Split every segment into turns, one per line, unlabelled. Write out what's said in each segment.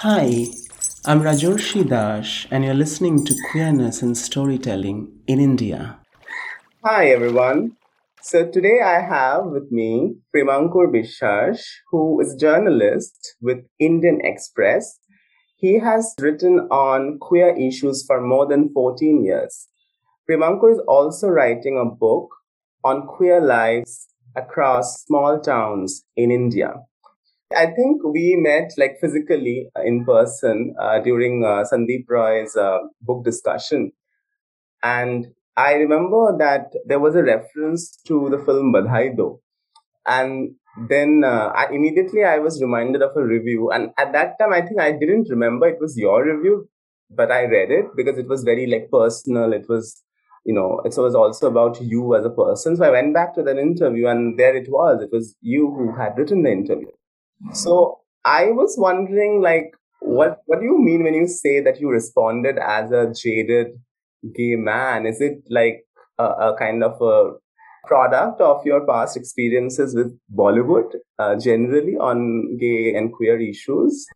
Hi, I'm Rajorshi Dash, and you're listening to Queerness and Storytelling in India.
Hi, everyone. So today I have with me Premankur Biswas, who is a journalist with Indian Express. He has written on queer issues for more than 14 years. Premankur is also writing a book on queer lives across small towns in India. I think we met like physically uh, in person uh, during uh, Sandeep Roy's uh, book discussion. And I remember that there was a reference to the film Badhai Do. And then uh, I, immediately I was reminded of a review. And at that time, I think I didn't remember it was your review, but I read it because it was very like personal. It was you know, it was also about you as a person. So I went back to that interview and there it was. It was you who had written the interview. So I was wondering, like, what, what do you mean when you say that you responded as a jaded gay man? Is it like a, a kind of a product of your past experiences with Bollywood uh, generally on gay and queer issues?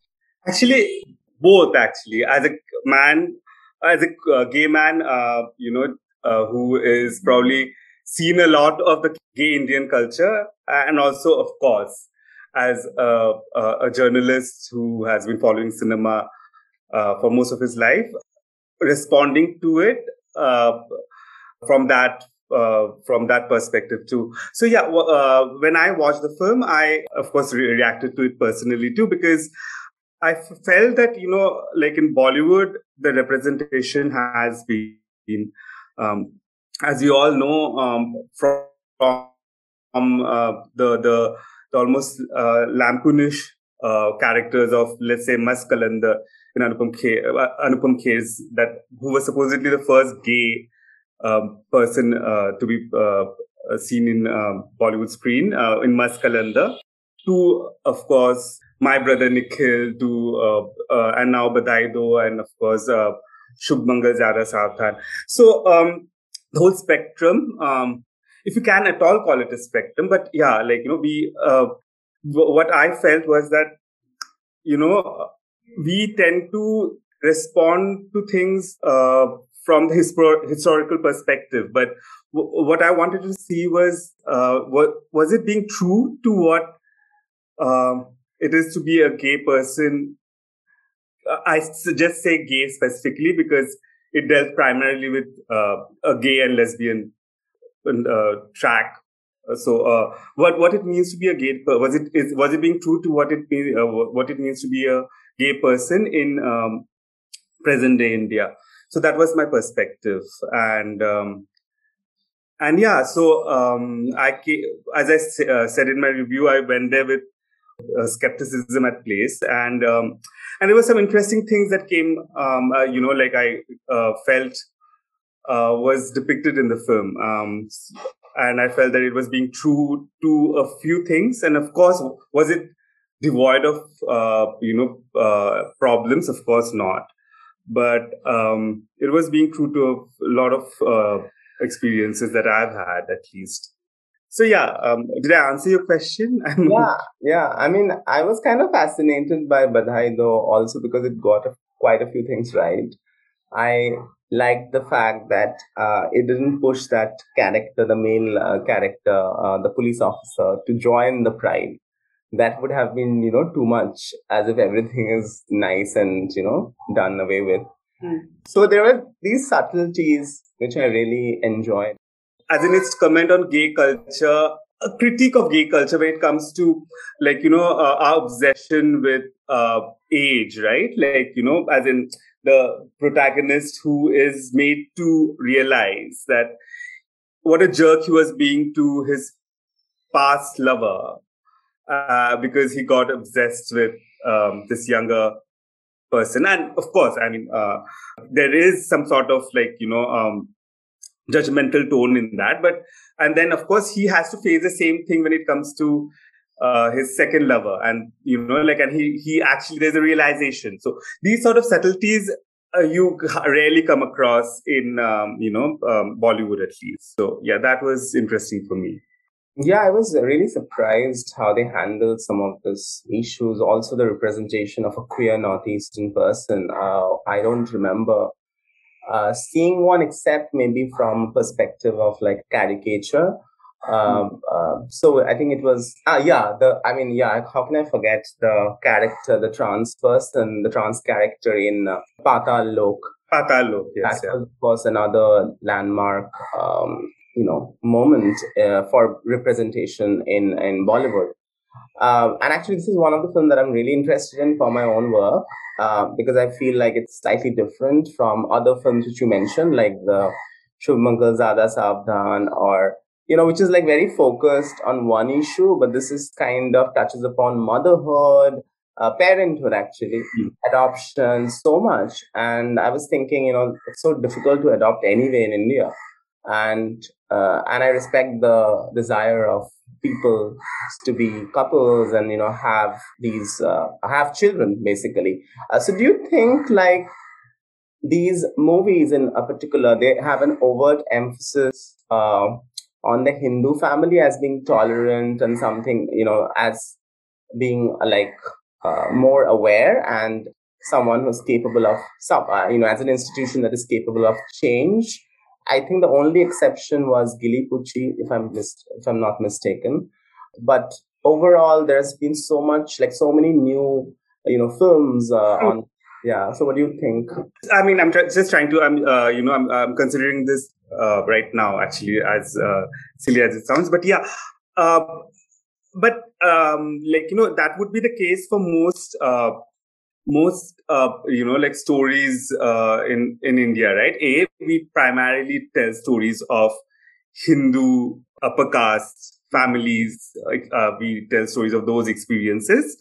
Actually, both actually. As a man, as a uh, gay man, uh, you know, uh, who is probably seen a lot of the gay Indian culture, and also, of course, as a, a journalist who has been following cinema uh, for most of his life, responding to it uh, from that uh, from that perspective too. So yeah, uh, when I watched the film, I of course re- reacted to it personally too because I f- felt that you know, like in Bollywood, the representation has been um, as you all know, um, from, from uh, the, the, the almost uh, lampoonish uh, characters of, let's say, Mast Kalandar in Anupam, K, uh, Anupam Kher, that who was supposedly the first gay um, person uh, to be uh, seen in um, Bollywood screen in Mast Kalandar, to, of course, my brother Nikhil, to and now Badhai Do, and of course. Shubh Mangal Zyada Savdhan. So um, the whole spectrum, um, if you can at all call it a spectrum, but yeah, like, you know, we, uh, w- what I felt was that, you know, we tend to respond to things uh, from the histor- historical perspective. But w- what I wanted to see was, uh, what, was it being true to what um, it is to be a gay person I just say gay specifically because it dealt primarily with uh, a gay and lesbian uh, track. So, uh, what what it means to be a gay was it is was it being true to what it uh, what it means to be a gay person in um, present day India? So that was my perspective, and um, and yeah. So um, I as I uh, said in my review, I went there with uh, skepticism at place and um, and there were some interesting things that came um, uh, you know like i uh, felt uh, was depicted in the film um, and i felt that it was being true to a few things and of course was it devoid of uh, you know uh, problems of course not but um, it was being true to a lot of experiences that i've had at least so yeah, um, did I answer your question?
yeah, yeah. I mean, I was kind of fascinated by Badhai Do also because it got a, quite a few things right. I liked the fact that uh, it didn't push that character, the male uh, character, uh, the police officer, to join the pride. That would have been, you know, too much, as if everything is nice and you know done away with. Mm. So there were these subtleties which I really enjoyed
as in its comment on gay culture, a critique of gay culture when it comes to like you know uh, our obsession with uh, age, right? Like you know, as in the protagonist who is made to realize that what a jerk he was being to his past lover uh, because he got obsessed with um, this younger person and of course i mean uh, there is some sort of like you know um, judgmental tone in that. But and then of course he has to face the same thing when it comes to uh, his second lover, and you know, like, and he he actually there's a realization. So these sort of subtleties uh, you rarely come across in um, you know um, Bollywood at least. So yeah, that was interesting for me.
Yeah, I was really surprised how they handled some of these issues. Also, the representation of a queer Northeastern person. Uh, I don't remember uh, seeing one except maybe from perspective of like caricature. Um, uh, so I think it was, uh, yeah, the, I mean, yeah, how can I forget the character, the trans person, the trans character in uh, Patal Lok.
Patal Lok, yes.
That
yeah.
was, another landmark, um, you know, moment uh, for representation in, in Bollywood. Um, and actually, this is one of the films that I'm really interested in for my own work uh, because I feel like it's slightly different from other films which you mentioned, like the Shubh Zada Savdhan or you know, which is like very focused on one issue, but this is kind of touches upon motherhood, uh, parenthood, actually, mm. adoption, so much. And I was thinking, you know, it's so difficult to adopt anyway in India, and uh, and I respect the desire of people to be couples and you know have these uh, have children basically. Uh, so do you think like these movies in a particular they have an overt emphasis uh, on the Hindu family as being tolerant and something, you know, as being like uh, more aware and someone who's capable of, some, uh, you know, as an institution that is capable of change. I think the only exception was Geeli Pucchi, if I'm mis- if I'm not mistaken. But overall, there's been so much, like so many new, you know, films uh, on. Yeah. So, what do you think?
I mean, I'm just trying to. I'm, uh, you know, I'm, I'm considering this uh, right now, actually, as uh, silly as it sounds. But yeah, uh, but um, like you know, that would be the case for most uh, most uh, you know like stories uh, in in India, right? A we primarily tell stories of Hindu upper caste families. We tell stories of those experiences.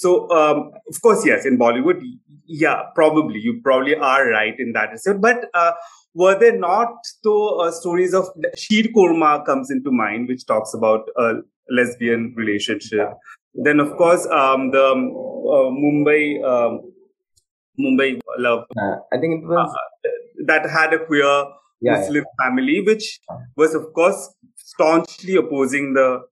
So, um, of course, yes, in Bollywood, yeah, probably you probably are right in that respect. But uh, were there not though uh, stories of Sheer Korma comes into mind, which talks about a lesbian relationship? Then, of course, um, the um, uh, Mumbai um, Mumbai Love.
Uh, I think it was
uh, that had a queer yeah, Muslim yeah. family, which was, of course, staunchly opposing the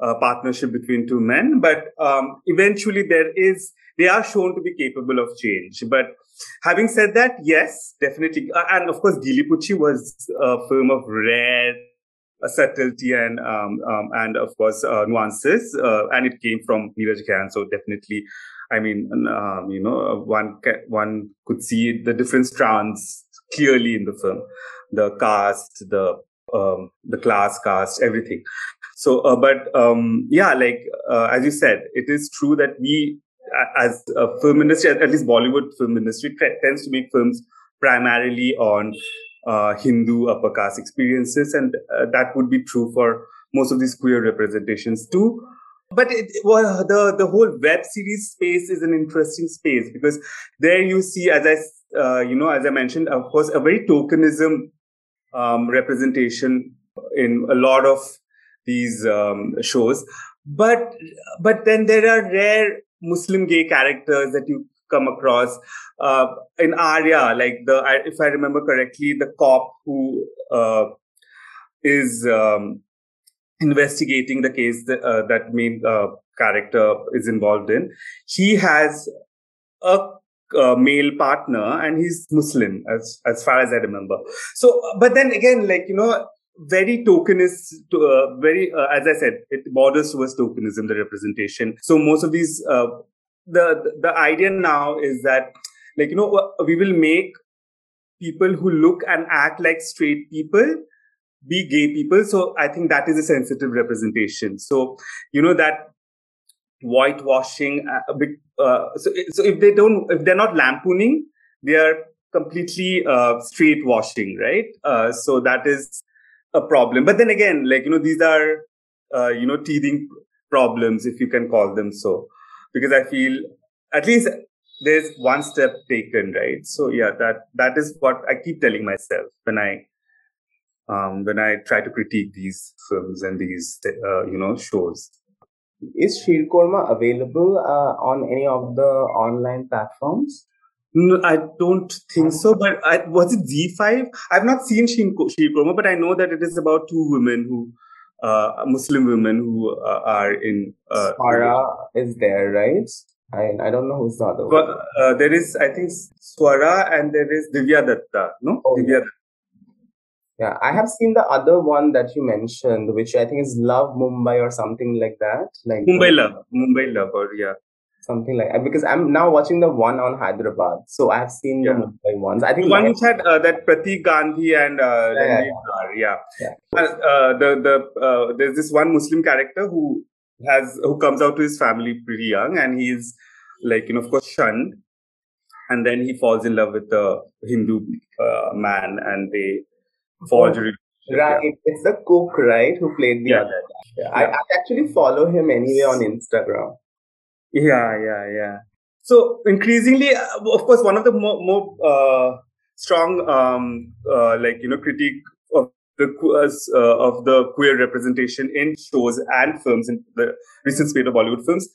uh, partnership between two men. But um, eventually, there is they are shown to be capable of change. But having said that, yes, definitely, uh, and of course, Geeli Pucchi was a film of rare uh, subtlety and um, um, and of course uh, nuances, uh, and it came from Neeraj Khan, so definitely. I mean, um, you know, one ca- one could see the different strands clearly in the film, the cast, the um, the class, caste, everything. So, uh, but um, yeah, like uh, as you said, it is true that we, as a film industry, at least Bollywood film industry, tends to make films primarily on uh, Hindu upper caste experiences, and uh, that would be true for most of these queer representations too. But it, well, the the whole web series space is an interesting space because there you see, as I uh, you know, as I mentioned, of course, a very tokenism um, representation in a lot of these um, shows. But but then there are rare Muslim gay characters that you come across uh, in Aarya, like the if I remember correctly, the cop who uh, is um, investigating the case that, uh, that main uh, character is involved in. He has a uh, male partner and he's Muslim as as far as I remember. So, but then again, like you know, very tokenist, to, uh, very uh, as I said, it borders towards tokenism, the representation. So most of these, uh, the the idea now is that like you know we will make people who look and act like straight people be gay people. So I think that is a sensitive representation. So you know that whitewashing. Uh, uh, so, so if they don't, if they're not lampooning, they are completely uh, straight washing, right? Uh, so that is a problem. But then again, like you know, these are uh, you know teething problems, if you can call them so, because I feel at least there's one step taken, right? So yeah, that that is what I keep telling myself when I um, when I try to critique these films and these uh, you know shows.
Is Sheer Korma available uh, on any of the online platforms?
No, I don't think so. But I, was it ZEE5? I've not seen Korma, but I know that it is about two women who uh, Muslim women who uh, are in. Uh,
Swara is there, right? I, I don't know who's the other
but,
one.
uh, there is, I think, Swara and there is Divya Datta. No,
Oh,
Divya. Datta.
Yeah, I have seen the other one that you mentioned, which I think is Love Mumbai or something like that. Like
Mumbai Love, Mumbai Love, or yeah.
Something like that. because I'm now watching the one on Hyderabad, so I have seen
Yeah.
the Mumbai ones. I think
one
my-
which had uh, that Pratik Gandhi and uh,
Yeah, yeah,
yeah.
Yeah.
Uh, the the uh, there's this one Muslim character who has who comes out to his family pretty young, and he's like you know of course shunned, and then he falls in love with a Hindu uh, man, and they forge relationship.
right, it's the cook, right, who played the
Yeah.
other. Yeah. I, I actually follow him anyway on Instagram.
Yeah, yeah, yeah. So increasingly, uh, of course, one of the more, more uh, strong, um, uh, like you know, critique of the uh, of the queer representation in shows and films in the recent spate of Bollywood films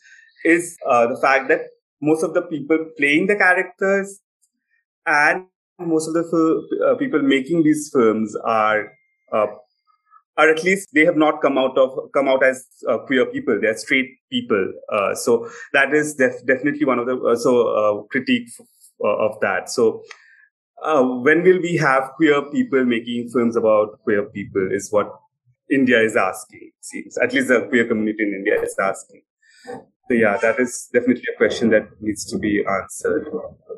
is uh, the fact that most of the people playing the characters and most of the uh, people making these films are or at least they have not come out of come out as uh, queer people. They're straight people uh, so that is def- definitely one of the uh, so uh, critique f- uh, of that. So uh, when will we have queer people making films about queer people is what india is asking seems. At least the queer community in india is asking. So yeah that is definitely a question that needs to be answered.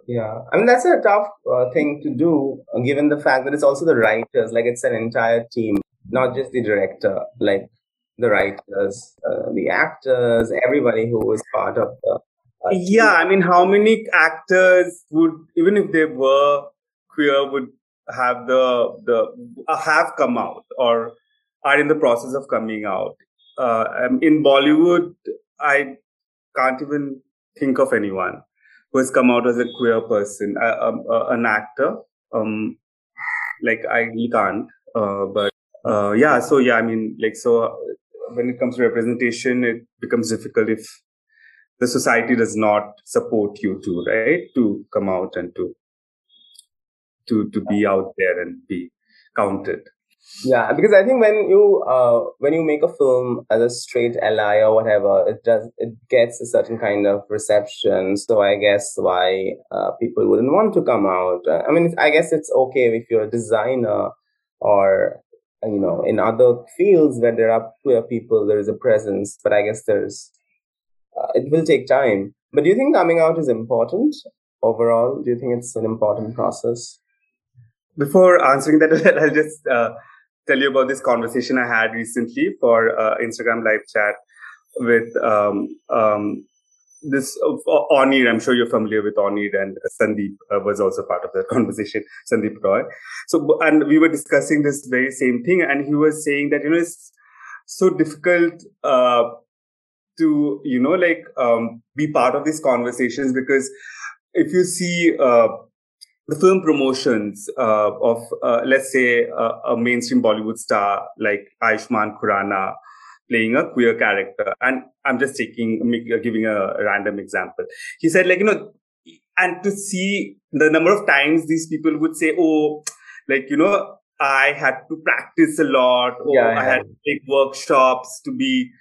Yeah, I mean that's a tough thing to do, given the fact that it's also the writers. Like it's an entire team, not just the director. Like the writers, uh, the actors, everybody who is part of the. uh,
yeah i mean how many actors would even if they were queer would have the the uh, have come out or are in the process of coming out uh, um, in bollywood i can't even think of anyone who has come out as a queer person uh, um, uh, an actor um like i can't but uh, yeah so yeah i mean like so uh, when it comes to representation it becomes difficult if the society does not support you to right to come out and to to to be out there and be counted
Yeah, because I think when you uh, when you make a film as a straight ally or whatever, it does it gets a certain kind of reception. So I guess why uh, people wouldn't want to come out. Uh, I mean, I guess it's okay if you're a designer or you know in other fields where there are queer people, there is a presence. But I guess there's uh, it will take time. But do you think coming out is important overall? Do you think it's an important process?
before answering that i'll just uh, tell you about this conversation i had recently for uh, instagram live chat with um, um, this uh, Onir, I'm sure you're familiar with Onir and Sandeep uh, was also part of that conversation, Sandeep Roy. So, and we were discussing this very same thing, and he was saying that, you know, it's so difficult uh, to, you know, like um, be part of these conversations because if you see uh, the film promotions uh, of, uh, let's say, uh, a mainstream Bollywood star like Ayushmann Khurrana, playing a queer character. And I'm just taking, uh, giving a random example. He said, like, you know, and to see the number of times these people would say, oh, like, you know, I had to practice a lot, or
Yeah,
I had to take workshops to be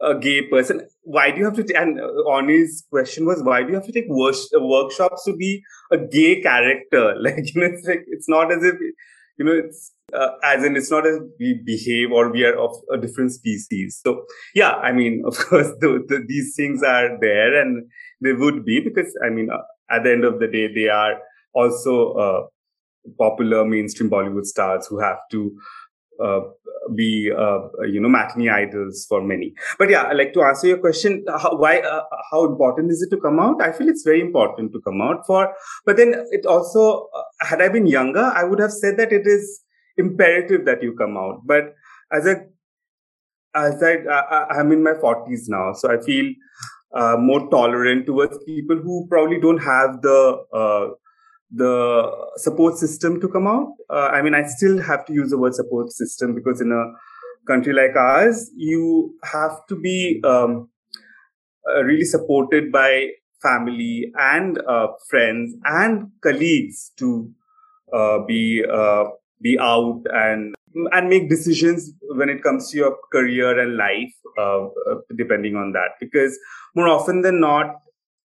a gay person. Why do you have to? T- and uh, Onir's question was, why do you have to take wor- uh, workshops to be a gay character? Like, you know, it's like it's not as if you know, it's uh, as in it's not as we behave or we are of a different species. So yeah, I mean, of course, the, the, these things are there and they would be because I mean, uh, at the end of the day, they are also uh, popular mainstream Bollywood stars who have to uh, be uh, you know matinee idols for many. But yeah, I like to answer your question, how, why uh, how important is it to come out? I feel it's very important to come out for. But then it also, uh, had I been younger, I would have said that it is imperative that you come out. But as a as I, I I'm in my forties now, so I feel uh, more tolerant towards people who probably don't have the uh, the support system to come out. Uh, I mean, I still have to use the word support system because in a country like ours, you have to be um, uh, really supported by family and uh, friends and colleagues to uh, be uh, be out and and make decisions when it comes to your career and life, uh, depending on that. Because more often than not,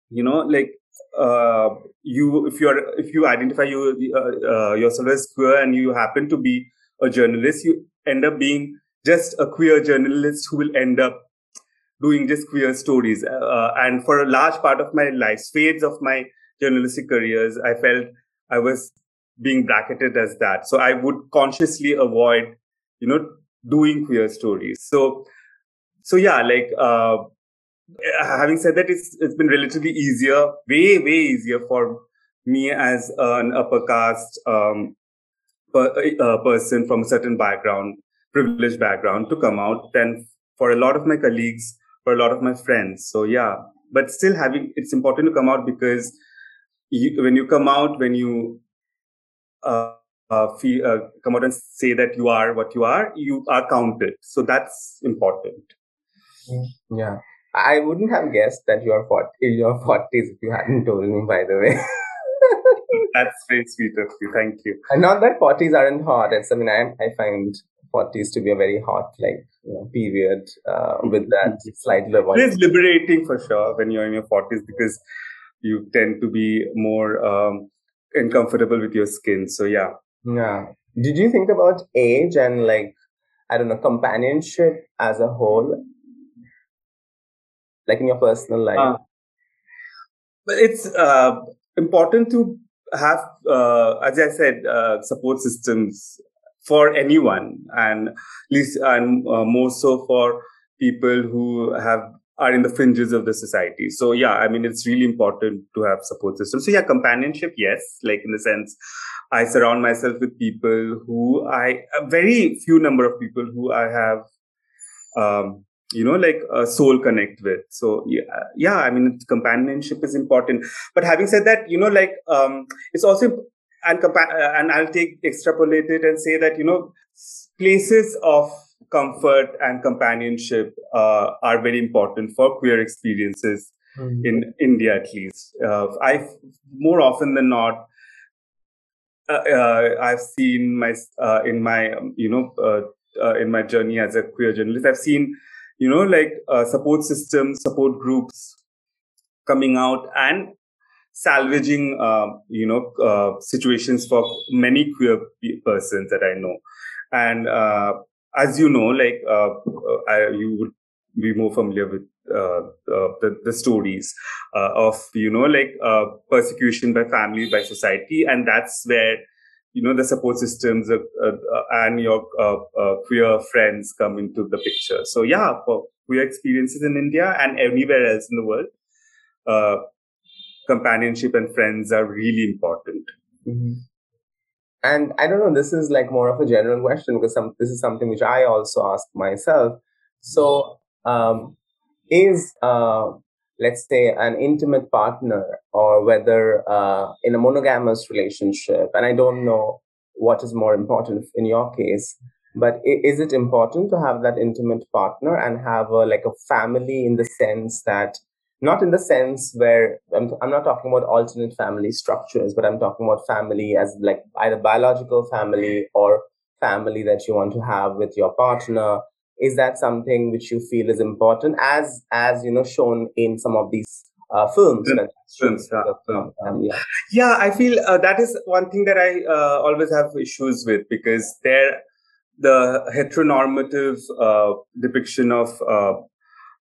you know, like uh, you if you're if you identify you uh, uh, yourself as queer and you happen to be a journalist, you end up being just a queer journalist who will end up doing just queer stories. Uh, and for a large part of my life, spades of my journalistic careers, I felt I was being bracketed as that. So I would consciously avoid, you know, doing queer stories. So, so yeah, like, uh, having said that, it's, it's been relatively easier, way, way easier for me as an upper caste, um, per, uh, person from a certain background, privileged background to come out than for a lot of my colleagues, for a lot of my friends. So yeah, but still having, it's important to come out because you, when you come out, when you uh, uh, uh, come out and say that you are what you are, you are counted. So that's important.
Mm, yeah. I wouldn't have guessed that you are 40, in your 40s if you hadn't told me, by the way.
that's very sweet of you. Thank you.
And not that 40s aren't hot. It's, I mean, I, I find 40s to be a very hot, like, you know, period uh, with that mm-hmm. slight level.
It is liberating for sure when you're in your 40s because you tend to be more um, uncomfortable with your skin. So yeah.
Yeah. Did you think about age and like I don't know companionship as a whole, like in your personal life? Uh,
but it's uh, important to have, uh, as I said, uh, support systems for anyone, and least and uh, more so for people who have are in the fringes of the society. So yeah, I mean, it's really important to have support systems. So yeah, companionship, yes, like in the sense, I surround myself with people who I, a very few number of people who I have, um, you know, like a soul connect with. So yeah, yeah, I mean, companionship is important. But having said that, you know, like, um, it's also, and compa- and I'll take extrapolate it and say that, you know, places of comfort and companionship uh, are very important for queer experiences mm-hmm. in India, at least. Uh, I more often than not, uh, uh I've seen my uh, in my um, you know uh, in my journey as a queer journalist, I've seen you know like support systems, support groups coming out and salvaging you know situations for many queer persons that I know. And uh, as you know, like uh, uh, I, you would be more familiar with uh, the, the stories of you know like persecution by family, by society, and that's where you know the support systems uh, uh, and your uh, queer friends come into the picture so yeah for queer experiences in india and anywhere else in the world companionship and friends are really important
mm-hmm. And I don't know, this is like more of a general question because some, this is something which I also ask myself. So, um, is, uh, let's say an intimate partner or whether, uh, in a monogamous relationship, and I don't know what is more important in your case, but is it important to have that intimate partner and have a, like a family in the sense that not in the sense where I'm, I'm not talking about alternate family structures, but I'm talking about family as like either biological family or family that you want to have with your partner. Is that something which you feel is important as, as, you know, shown in some of these uh, films. films
yeah. Um, yeah. yeah, I feel uh, that is one thing that I uh, always have issues with because there, the heteronormative uh, depiction of uh,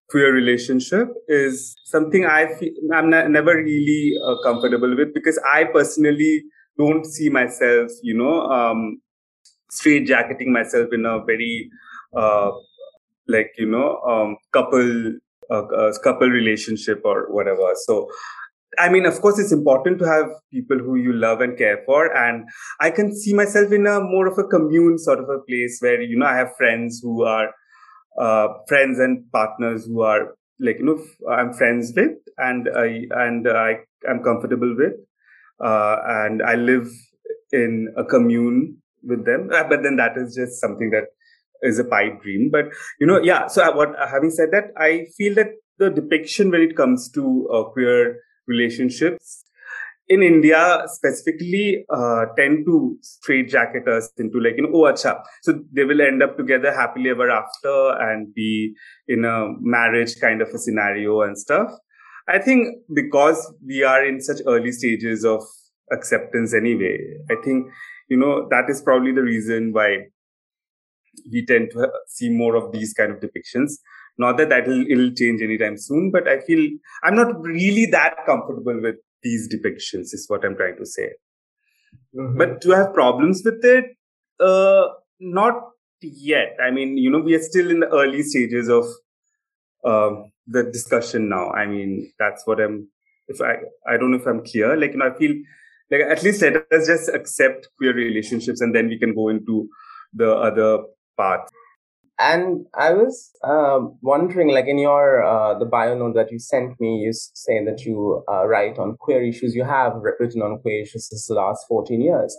queer relationship is something I feel I'm never really uh, comfortable with because I personally don't see myself, you know, um, straight jacketing myself in a very, uh, like, you know, um, couple, uh, uh, couple relationship or whatever. So, I mean, of course, it's important to have people who you love and care for. And I can see myself in a more of a commune sort of a place where, you know, I have friends who are uh, friends and partners who are like you know I'm friends with and I and I am comfortable with, uh, and I live in a commune with them. Uh, but then that is just something that is a pipe dream. But you know, yeah. So uh, what having said that, I feel that the depiction when it comes to uh, queer relationships in India specifically uh, tend to straitjacket us into like, you know, oh, acha. So they will end up together happily ever after and be in a marriage kind of a scenario and stuff. I think because we are in such early stages of acceptance anyway, I think, you know, that is probably the reason why we tend to see more of these kind of depictions. Not that that will it'll change anytime soon, but I feel I'm not really that comfortable with these depictions is what I'm trying to say. Mm-hmm. But to have problems with it, uh, not yet. I mean, you know, we are still in the early stages of um, the discussion now. I mean, that's what I'm. If I, I don't know if I'm clear. Like, you know, I feel like at least let us just accept queer relationships, and then we can go into the other parts.
And I was um, wondering, like in your uh, the bio note that you sent me, you say that you uh, write on queer issues. You have written on queer issues since the last fourteen years,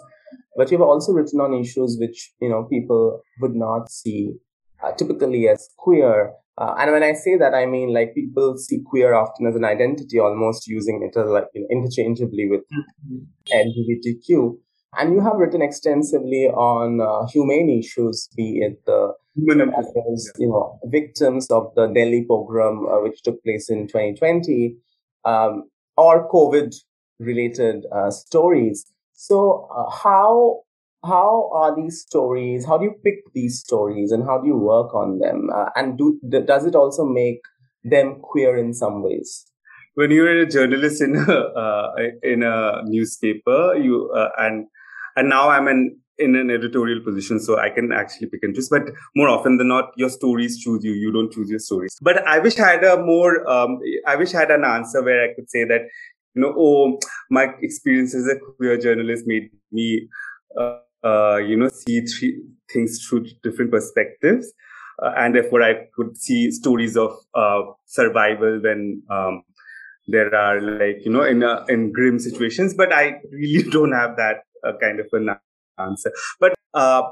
but you've also written on issues which you know people would not see uh, typically as queer. Uh, and when I say that, I mean like people see queer often as an identity, almost using it as like you know, interchangeably with mm-hmm. LGBTQ. And you have written extensively on uh, humane issues, be it the as you know victims of the Delhi pogrom, uh, which took place in 2020, um, or COVID-related uh, stories. So, uh, how how are these stories? How do you pick these stories, and how do you work on them? Uh, and do does it also make them queer in some ways?
When you're a journalist in a uh, in a newspaper, you and and now I'm in in an editorial position, so I can actually pick and choose. But more often than not, your stories choose you. You don't choose your stories. But I wish I had a more. Um, I wish I had an answer where I could say that, you know, oh, my experience as a queer journalist made me, uh, uh, you know, see three things through different perspectives. Uh, and therefore, I could see stories of uh, survival when um, there are like you know in in grim situations. But I really don't have that a kind of an answer. But uh,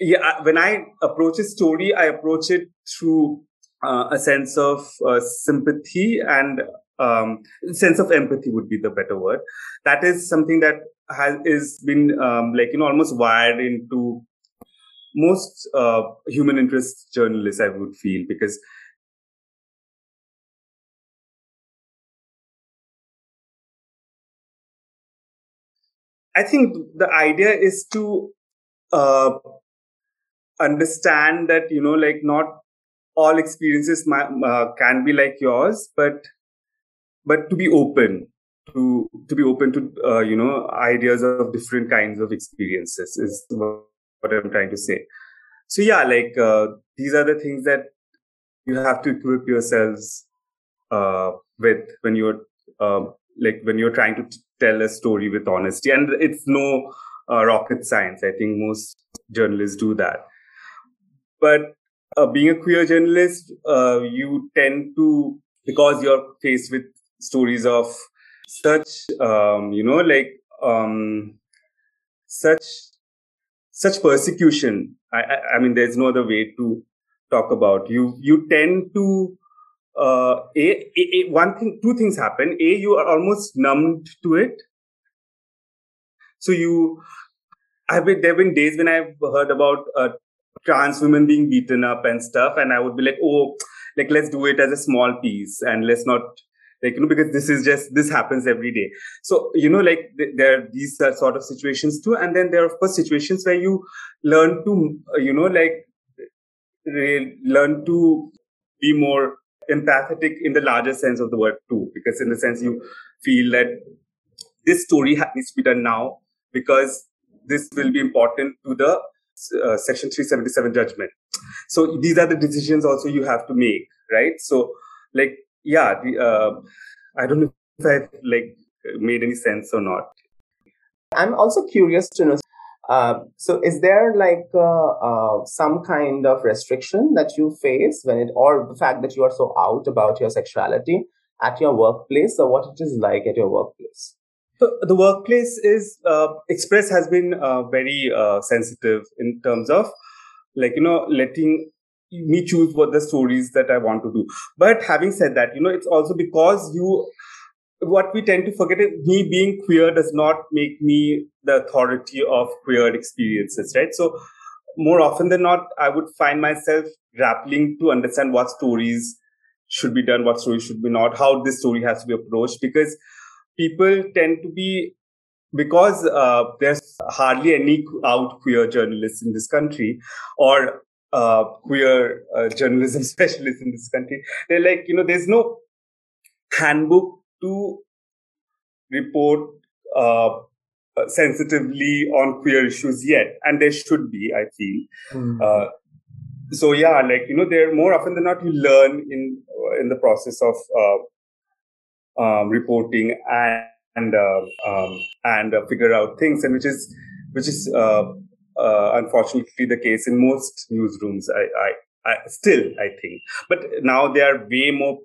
yeah, when I approach a story, I approach it through uh, a sense of uh, sympathy and um, sense of empathy would be the better word. That is something that has is been um, like you know almost wired into most uh, human interest journalists. I would feel because I think the idea is to uh, understand that you know, like not all experiences uh, can be like yours, but but to be open to to be open to uh, you know ideas of different kinds of experiences is what I'm trying to say. So yeah, like uh, these are the things that you have to equip yourselves uh, with when you're um, like when you're trying to tell a story with honesty. And it's no uh, rocket science. I think most journalists do that. But uh, being a queer journalist, uh, you tend to, because you're faced with stories of such, um, you know, like, um, such, such persecution. I, I, I mean, there's no other way to talk about you. You tend to uh, a, a, a, one thing, two things happen. A, you are almost numbed to it. So you, I've been, there have been days when I've heard about uh, trans women being beaten up and stuff. And I would be like, oh, like, let's do it as a small piece and let's not, like, you know, because this is just, this happens every day. So, you know, like th- there are these uh, sort of situations too. And then there are, of course, situations where you learn to, you know, like, re- learn to be more empathetic in the larger sense of the word too, because in the sense you feel that this story needs to be done now because this will be important to the uh, section 377 judgment. So these are the decisions also you have to make, right? So like, yeah, the, uh, I don't know if I've like made any sense or not.
I'm also curious to know uh, so is there like uh, uh, some kind of restriction that you face when it or the fact that you are so out about your sexuality at your workplace or what it is like at your workplace?
So the workplace is uh, express has been very sensitive in terms of like you know letting me choose what the stories that i want to do. But having said that you know it's also because you what we tend to forget is me being queer does not make me the authority of queer experiences, right? So more often than not, I would find myself grappling to understand what stories should be done, what stories should be not, how this story has to be approached, because people tend to be because uh, there's hardly any out queer journalists in this country or uh, queer uh, journalism specialists in this country. They're like, you know, there's no handbook to report uh, sensitively on queer issues yet, and there should be, I feel. Mm. so yeah, like you know, there more often than not you learn in in the process of uh, um, reporting and and uh, um, and uh, figure out things, and which is which is uh, unfortunately the case in most newsrooms. I, I, I, still I think, but now they are way more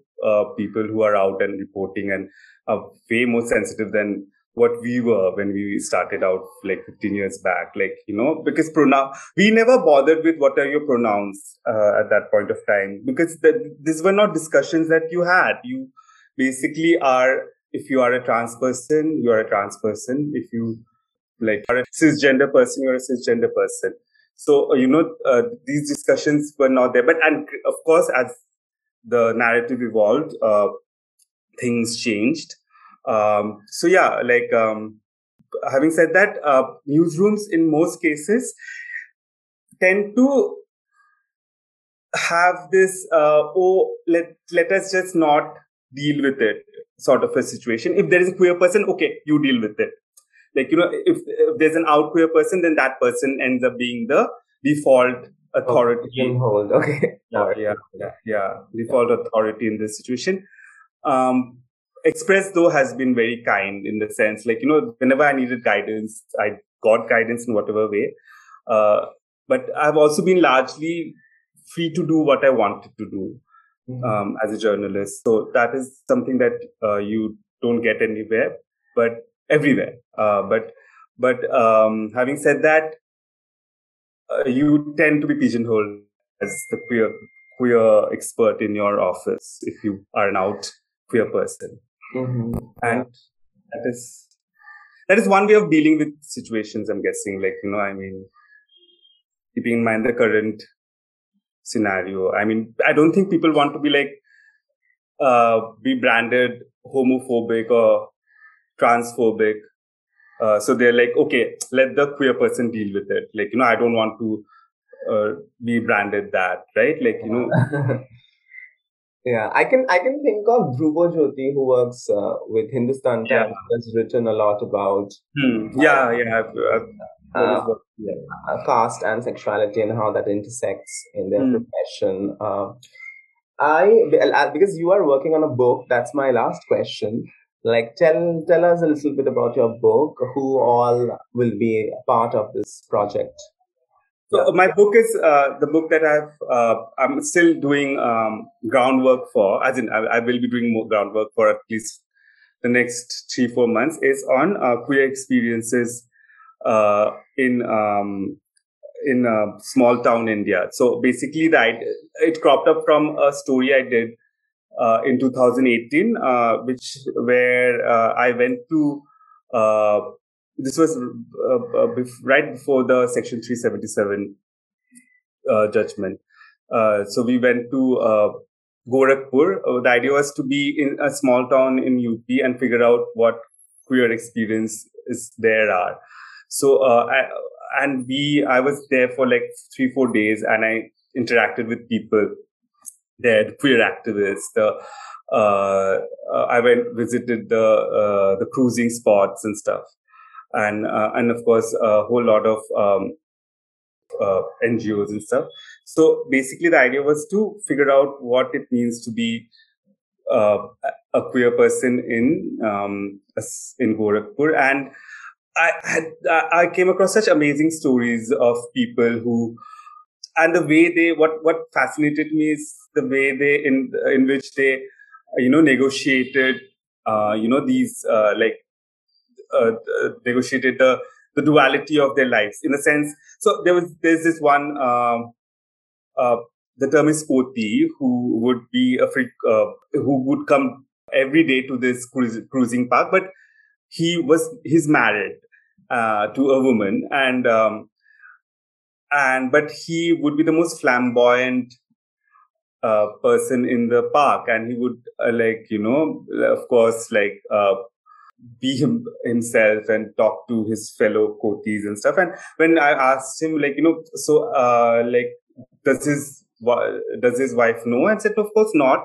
people who are out and reporting and are way more sensitive than what we were when we started out like 15 years back like you know because pronoun we never bothered with what are your pronouns uh, at that point of time because the, these were not discussions that you had you basically are if you are a trans person, you are a trans person. If you like are a cisgender person, you're a cisgender person. So, uh, you know, uh, these discussions were not there. But, and of course, as the narrative evolved, uh, things changed. Um, so yeah, like, um, having said that, uh, newsrooms in most cases tend to have this, uh, oh, let, let us just not deal with it sort of a situation. If there is a queer person, okay, you deal with it. Like, you know, if, if there's an out queer person, then that person ends up being the default authority.
Oh, okay.
Yeah, yeah, yeah, yeah. Default authority in this situation. Um, Express though has been very kind in the sense, like, you know, whenever I needed guidance, I got guidance in whatever way. Uh, but I've also been largely free to do what I wanted to do mm-hmm. um, as a journalist. So that is something that uh, you don't get anywhere, but everywhere. Uh, but but um, having said that, uh, you tend to be pigeonholed as the queer queer expert in your office if you are an out queer person, mm-hmm. and that is that is one way of dealing with situations. I'm guessing, like you know, I mean, keeping in mind the current scenario. I mean, I don't think people want to be like, uh, be branded homophobic or transphobic. Uh, so they're like, okay, let the queer person deal with it. Like, you know, I don't want to uh, be branded that, right? Like, you know.
yeah, I can I can think of Dhrubo Jyoti who works uh, with Hindustan Times. Has written a lot about.
Hmm. Yeah, yeah. I've, I've uh,
uh, caste and sexuality and how that intersects in their mm. profession. Uh, I because you are working on a book. That's my last question. Like, tell tell us a little bit about your book. Who all will be part of this project?
So yeah. my book is uh, the book that I've uh, I'm still doing um, groundwork for. As in, I, I, will be doing more groundwork for at least the next three four months. Is on uh, queer experiences uh, in um, in uh, small town India. So basically, that it cropped up from a story I did uh, in 2018, uh, which where uh, I went to. Uh, this was right before the Section 377 judgment. so we went to Gorakhpur. the idea was to be in a small town in UP and figure out what queer experience is there are. So, uh, I, and we, I was there for like three, four days and I interacted with people the queer activists, the, uh, uh, I went, visited the, uh, the cruising spots and stuff. And, uh, and of course, a whole lot of, um, uh, NGOs and stuff. So basically the idea was to figure out what it means to be uh, a queer person in um, in Gorakhpur and I had I came across such amazing stories of people who and the way they what what fascinated me is the way they in in which they you know negotiated uh, you know these uh, like uh, negotiated the the duality of their lives. In a sense so there was there's this one um, uh, the term is koti who would be a freak uh, who would come every day to this cruise, cruising park, but he was he's married uh, to a woman, and um, and but he would be the most flamboyant uh, person in the park, and he would uh, like you know, of course, like uh, be him, himself and talk to his fellow kotis and stuff. And when I asked him, like, you know, so, uh, like, does his, does his wife know? And said, of course not.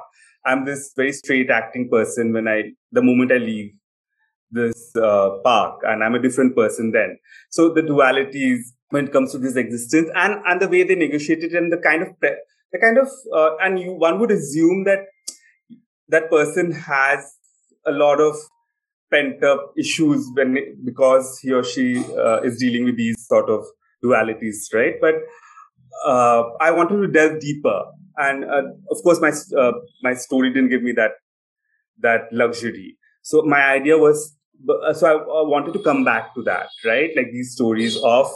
I'm this very straight acting person when I, the moment I leave this uh, park and I'm a different person then. So the dualities when it comes to this existence and, and the way they negotiated and the kind of, the kind of, uh, and you, one would assume that that person has a lot of pent up issues when because he or she uh, is dealing with these sort of dualities, right? But uh, I wanted to delve deeper, and uh, of course, my uh, my story didn't give me that that luxury. So my idea was, so I, I wanted to come back to that, right? Like these stories of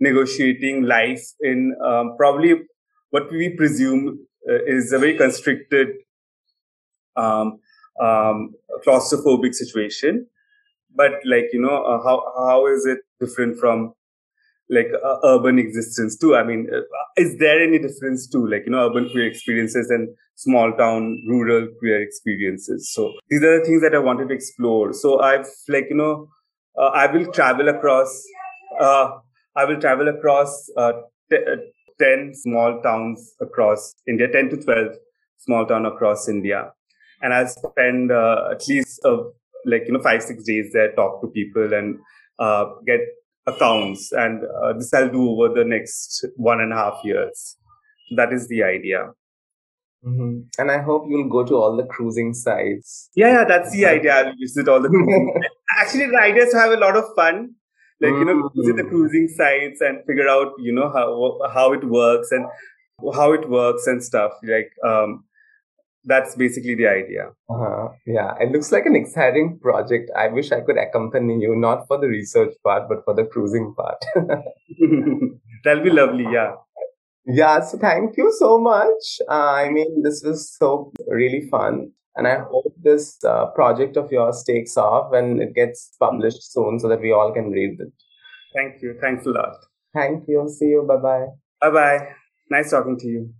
negotiating life in um, probably what we presume uh, is a very constricted um, um, claustrophobic situation. But like, you know, uh, how, how is it different from like uh, urban existence too? I mean, uh, is there any difference too? Like, you know, urban queer experiences and small town rural queer experiences. So these are the things that I wanted to explore. So I've like, you know, uh, I will travel across, uh, I will travel across, uh, t- 10 small towns across India, 10 to 12 small town across India and I'll spend uh, at least uh, like you know five six days there, talk to people and uh, get accounts, and uh, this I'll do over the next one and a half years. That is the idea.
Mm-hmm. And I hope you'll go to all the cruising sites.
Yeah, yeah, that's the idea. I'll visit all the cruising. Actually, the idea is to have a lot of fun. Like, you know, visit the mm-hmm. cruising sites and figure out, you know, how, how it works and how it works and stuff. Like, um, that's basically the idea.
Uh-huh. Yeah, it looks like an exciting project. I wish I could accompany you, not for the research part, but for the cruising part.
That'll be lovely. Yeah.
Yeah. So thank you so much. Uh, I mean, this was so really fun. And I hope this uh, project of yours takes off and it gets published soon so that we all can read it.
Thank you. Thanks a lot.
Thank you. See you. Bye bye.
Bye bye. Nice talking to you.